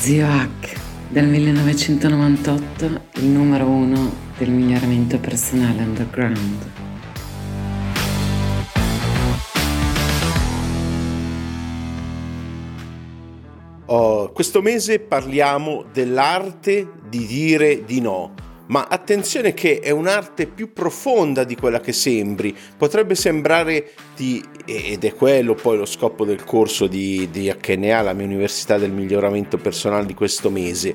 Zio Hack, dal 1998 il numero uno del miglioramento personale underground. Oh, questo mese parliamo dell'arte di dire di no ma attenzione che è un'arte più profonda di quella che sembri. Potrebbe sembrare di, ed è quello poi lo scopo del corso di, di HNA, la mia università del miglioramento personale di questo mese,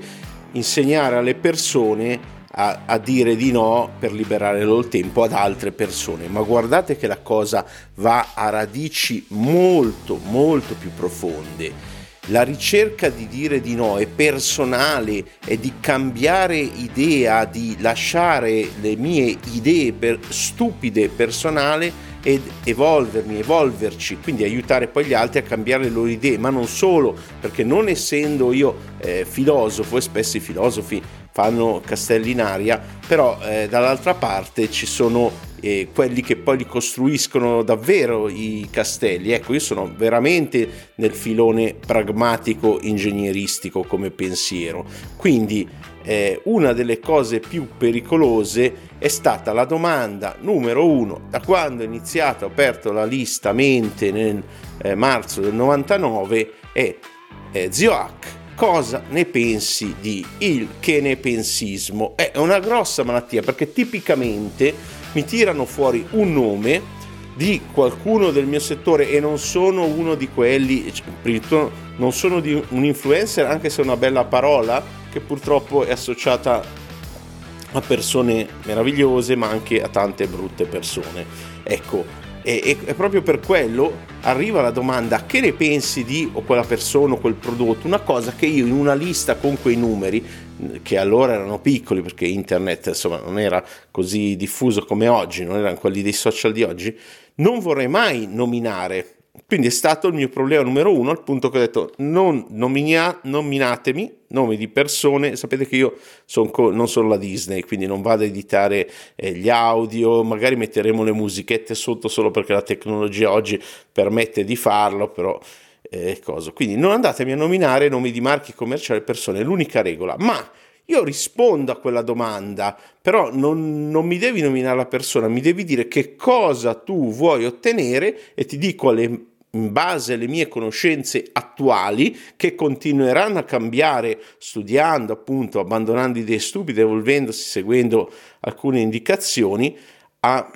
insegnare alle persone a, a, dire di no per liberare loro il tempo ad altre persone. Ma guardate che la cosa va a radici molto, molto più profonde la ricerca di dire di no è personale, è di cambiare idea, di lasciare le mie idee per stupide personali ed evolvermi, evolverci, quindi aiutare poi gli altri a cambiare le loro idee, ma non solo, perché non essendo io eh, filosofo e spesso i filosofi fanno castelli in aria, però eh, dall'altra parte ci sono eh, quelli che poi li costruiscono davvero i castelli. Ecco, io sono veramente nel filone pragmatico ingegneristico come pensiero. Quindi eh, una delle cose più pericolose è stata la domanda numero uno da quando ho iniziato, ho aperto la lista mente nel eh, marzo del 99 è eh, Zio Hack cosa ne pensi di il che ne pensismo? È una grossa malattia perché tipicamente mi tirano fuori un nome di qualcuno del mio settore e non sono uno di quelli, non sono un influencer, anche se è una bella parola che purtroppo è associata a persone meravigliose ma anche a tante brutte persone. Ecco, e, e, e, proprio per quello arriva la domanda che ne pensi di o quella persona o quel prodotto, una cosa che io in una lista con quei numeri che allora erano piccoli perché internet insomma non era così diffuso come oggi, non erano quelli dei social di oggi, non vorrei mai nominare. Quindi è stato il mio problema numero uno, al punto che ho detto non nominia, nominatemi nomi di persone, sapete che io son co- non sono la Disney, quindi non vado a editare eh, gli audio, magari metteremo le musichette sotto solo perché la tecnologia oggi permette di farlo, però eh, cosa. Quindi non andatemi a nominare nomi di marchi commerciali persone, è l'unica regola. Ma io rispondo a quella domanda, però non, non, mi devi nominare la persona, mi devi dire che cosa tu vuoi ottenere e ti dico alle, in base alle mie conoscenze attuali, che continueranno a cambiare studiando, appunto, abbandonando idee stupide, evolvendosi, seguendo alcune indicazioni, a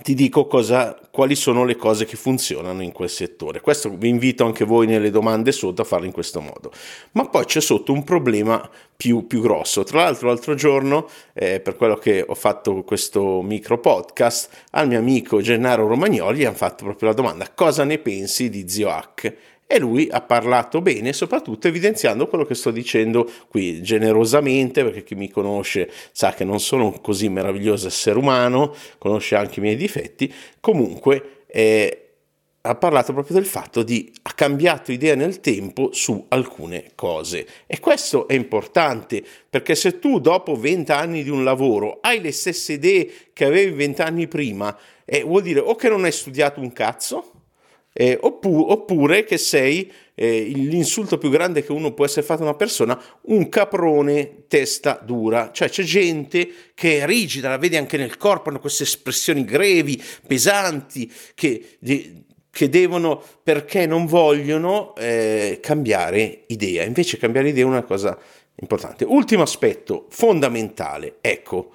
ti dico cosa, quali sono le cose che funzionano in quel settore. Questo vi invito anche voi nelle domande sotto a farlo in questo modo. Ma poi c'è sotto un problema più, più grosso. Tra l'altro l'altro giorno, eh, per quello che ho fatto questo micro podcast, al mio amico Gennaro Romagnoli hanno fatto proprio la domanda cosa ne pensi di Zio Hack? E lui ha parlato bene, soprattutto evidenziando quello che sto dicendo qui generosamente, perché chi mi conosce sa che non sono un così meraviglioso essere umano, conosce anche i miei difetti, comunque eh, ha parlato proprio del fatto di ha cambiato idea nel tempo su alcune cose. E questo è importante perché se tu dopo 20 anni di un lavoro hai le stesse idee che avevi 20 anni prima eh, vuol dire o che non hai studiato un cazzo eh, oppure, oppure, che sei eh, l'insulto più grande che uno può essere fatto a una persona, un caprone testa dura. Cioè c'è gente che è rigida, la vedi anche nel corpo, hanno queste espressioni grevi, pesanti, che, che devono, perché non vogliono eh, cambiare idea. Invece cambiare idea è una cosa importante. Ultimo aspetto fondamentale, ecco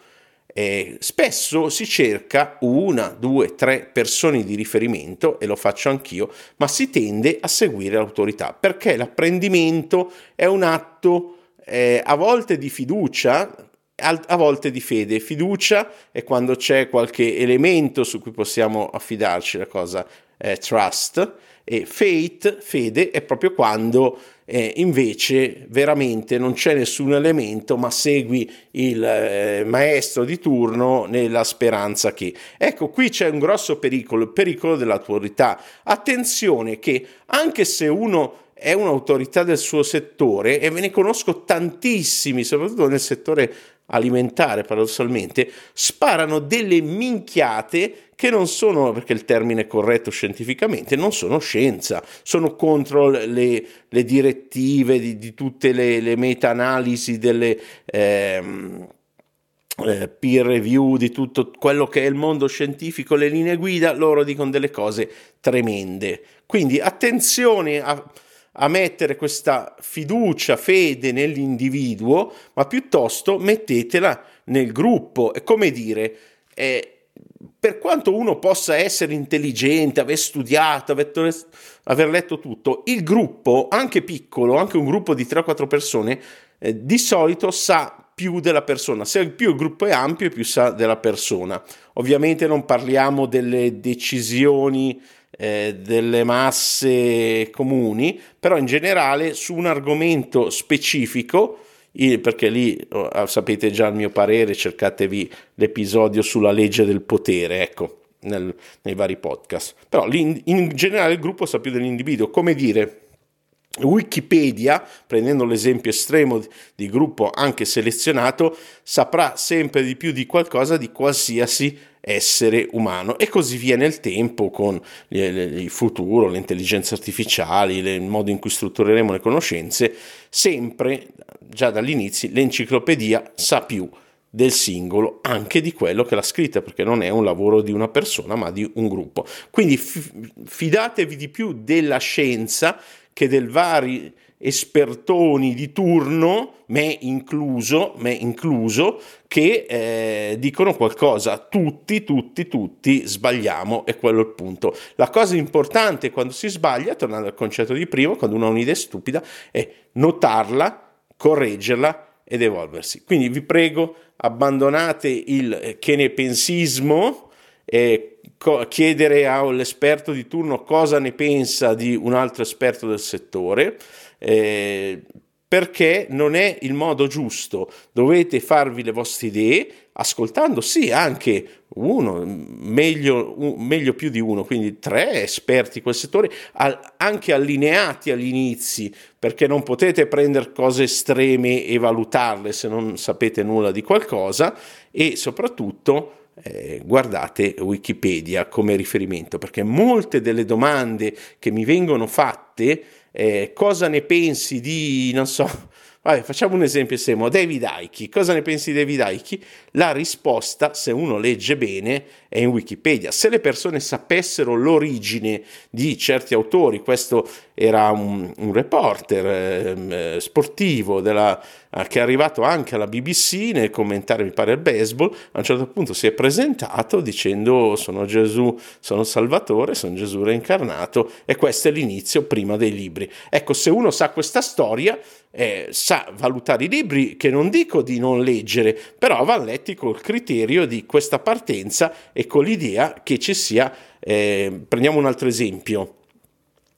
eh, spesso si cerca una, due, tre persone di riferimento, e lo faccio anch'io, ma si tende a seguire l'autorità, perché l'apprendimento è un atto eh, a volte di fiducia, a volte di fede. Fiducia è quando c'è qualche elemento su cui possiamo affidarci, la cosa è trust, e faith, fede, è proprio quando eh, invece veramente non c'è nessun elemento, ma segui il eh, maestro di turno nella speranza che. Ecco, qui c'è un grosso pericolo, il pericolo dell'autorità. Attenzione che anche se uno è un'autorità del suo settore e ve ne conosco tantissimi, soprattutto nel settore alimentare paradossalmente, sparano delle minchiate che non sono, perché il termine è corretto scientificamente, non sono scienza, sono contro le, le direttive di, di, tutte le, le meta-analisi delle... Ehm, eh, peer review di tutto quello che è il mondo scientifico, le linee guida, loro dicono delle cose tremende. Quindi attenzione a, a mettere questa fiducia, fede nell'individuo, ma piuttosto mettetela nel gruppo. È come dire, eh, per quanto uno possa essere intelligente, aver studiato, aver, aver, letto tutto, il gruppo, anche piccolo, anche un gruppo di 3-4 persone, eh, di solito sa più della persona. Se più il gruppo è ampio, più sa della persona. Ovviamente non parliamo delle decisioni eh, delle masse comuni, però in generale su un argomento specifico, perché lì oh, ah, sapete già il mio parere, cercatevi l'episodio sulla legge del potere, ecco, nel, nei vari podcast. Però lì in generale il gruppo sa più dell'individuo, come dire Wikipedia, prendendo l'esempio estremo di gruppo anche selezionato, saprà sempre di più di qualcosa di qualsiasi essere umano e così via nel tempo con il futuro, le intelligenze artificiali, il modo in cui struttureremo le conoscenze, sempre già dall'inizio l'enciclopedia sa più del singolo, anche di quello che l'ha scritta, perché non è un lavoro di una persona, ma di un gruppo. Quindi fidatevi di più della scienza che del vari espertoni di turno, me incluso, me incluso che eh, dicono qualcosa. Tutti, tutti, tutti sbagliamo, è quello il punto. La cosa importante quando si sbaglia, tornando al concetto di prima, quando uno ha un'idea stupida, è notarla, correggerla ed evolversi. Quindi vi prego, abbandonate il eh, che ne pensismo. Eh, chiedere all'esperto di turno cosa ne pensa di un altro esperto del settore, eh, perché non è il modo giusto. Dovete farvi le vostre idee, ascoltando sì anche uno, meglio, un, meglio più di uno, quindi tre esperti in quel settore, al, anche allineati agli inizi, perché non potete prendere cose estreme e valutarle se non sapete nulla di qualcosa e soprattutto eh, guardate Wikipedia come riferimento, perché molte delle domande che mi vengono fatte, eh, cosa ne pensi di, non so, Vabbè, facciamo un esempio estremo. David Icke. Cosa ne pensi di David Icke? La risposta, se uno legge bene, è in Wikipedia. Se le persone sapessero l'origine di certi autori, questo era un, un reporter ehm, eh, sportivo della, eh, che è arrivato anche alla BBC nel commentare, mi pare, il baseball, a un certo punto si è presentato dicendo sono Gesù, sono Salvatore, sono Gesù reincarnato e questo è l'inizio prima dei libri. Ecco, se uno sa questa storia, eh, sa valutare i libri che non dico di non leggere, però va letti col criterio di questa partenza e con l'idea che ci sia, eh, prendiamo un altro esempio,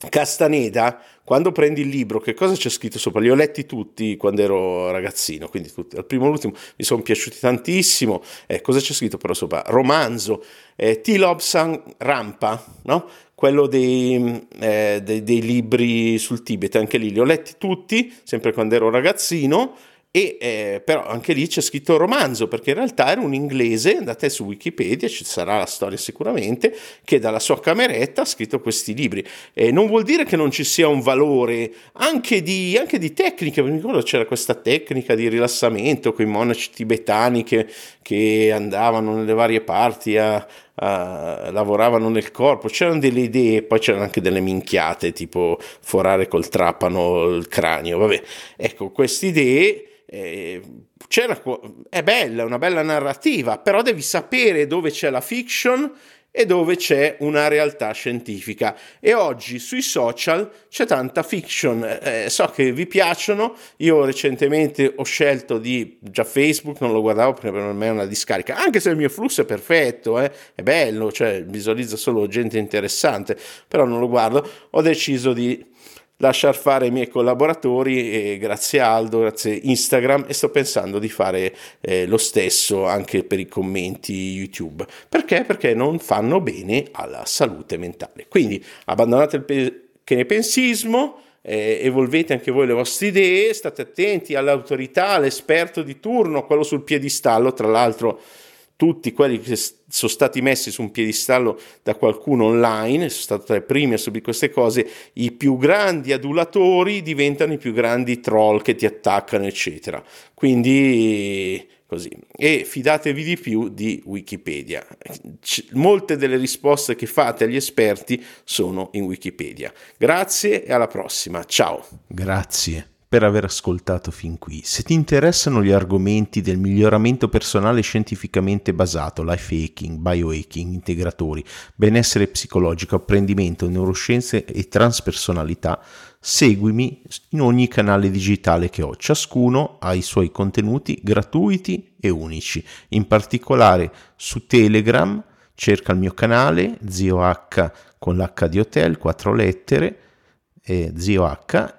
Castaneda, quando prendi il libro, che cosa c'è scritto sopra? Li ho letti tutti quando ero ragazzino, quindi tutti, dal primo all'ultimo mi sono piaciuti tantissimo. Eh, cosa c'è scritto però sopra? Romanzo, eh, T. Lobsang Rampa, no? quello dei, eh, dei, dei libri sul Tibet, anche lì li ho letti tutti, sempre quando ero ragazzino, e eh, però anche lì c'è scritto romanzo perché in realtà era un inglese andate su wikipedia ci sarà la storia sicuramente che dalla sua cameretta ha scritto questi libri. Eh, non vuol dire che non ci sia un valore anche di, anche di tecnica mi ricordo c'era questa tecnica di rilassamento con i monaci tibetani che, che andavano nelle varie parti a, Uh, lavoravano nel corpo, c'erano delle idee, poi c'erano anche delle minchiate, tipo forare col trapano il cranio, vabbè, ecco, queste idee eh, c'era, è bella, una bella narrativa, però devi sapere dove c'è la fiction e dove c'è una realtà scientifica. E oggi sui social c'è tanta fiction, eh, so che vi piacciono, io recentemente ho scelto di, già Facebook non lo guardavo perché per me è una discarica, anche se il mio flusso è perfetto, eh, è bello, cioè visualizza solo gente interessante, però non lo guardo, ho deciso di lasciar fare i miei collaboratori grazie Aldo, grazie Instagram e sto pensando di fare eh, lo stesso anche per i commenti YouTube. Perché? Perché non fanno bene alla salute mentale. Quindi abbandonate il pe- che ne pensismo, eh, evolvete anche voi le vostre idee, state attenti all'autorità, all'esperto di turno, quello sul piedistallo, tra l'altro tutti quelli che sono stati messi su un piedistallo da qualcuno online, sono stati tra i primi a subire queste cose, i più grandi adulatori diventano i più grandi troll che ti attaccano, eccetera. Quindi così. E fidatevi di più di Wikipedia. C- molte delle risposte che fate agli esperti sono in Wikipedia. Grazie e alla prossima. Ciao. Grazie per aver ascoltato fin qui. Se ti interessano gli argomenti del miglioramento personale scientificamente basato, life hacking, biohacking, integratori, benessere psicologico, apprendimento, neuroscienze e transpersonalità, seguimi in ogni canale digitale che ho. Ciascuno ha i suoi contenuti gratuiti e unici. In particolare su Telegram cerca il mio canale Zio H con l'H di hotel, quattro lettere, eh, Zio H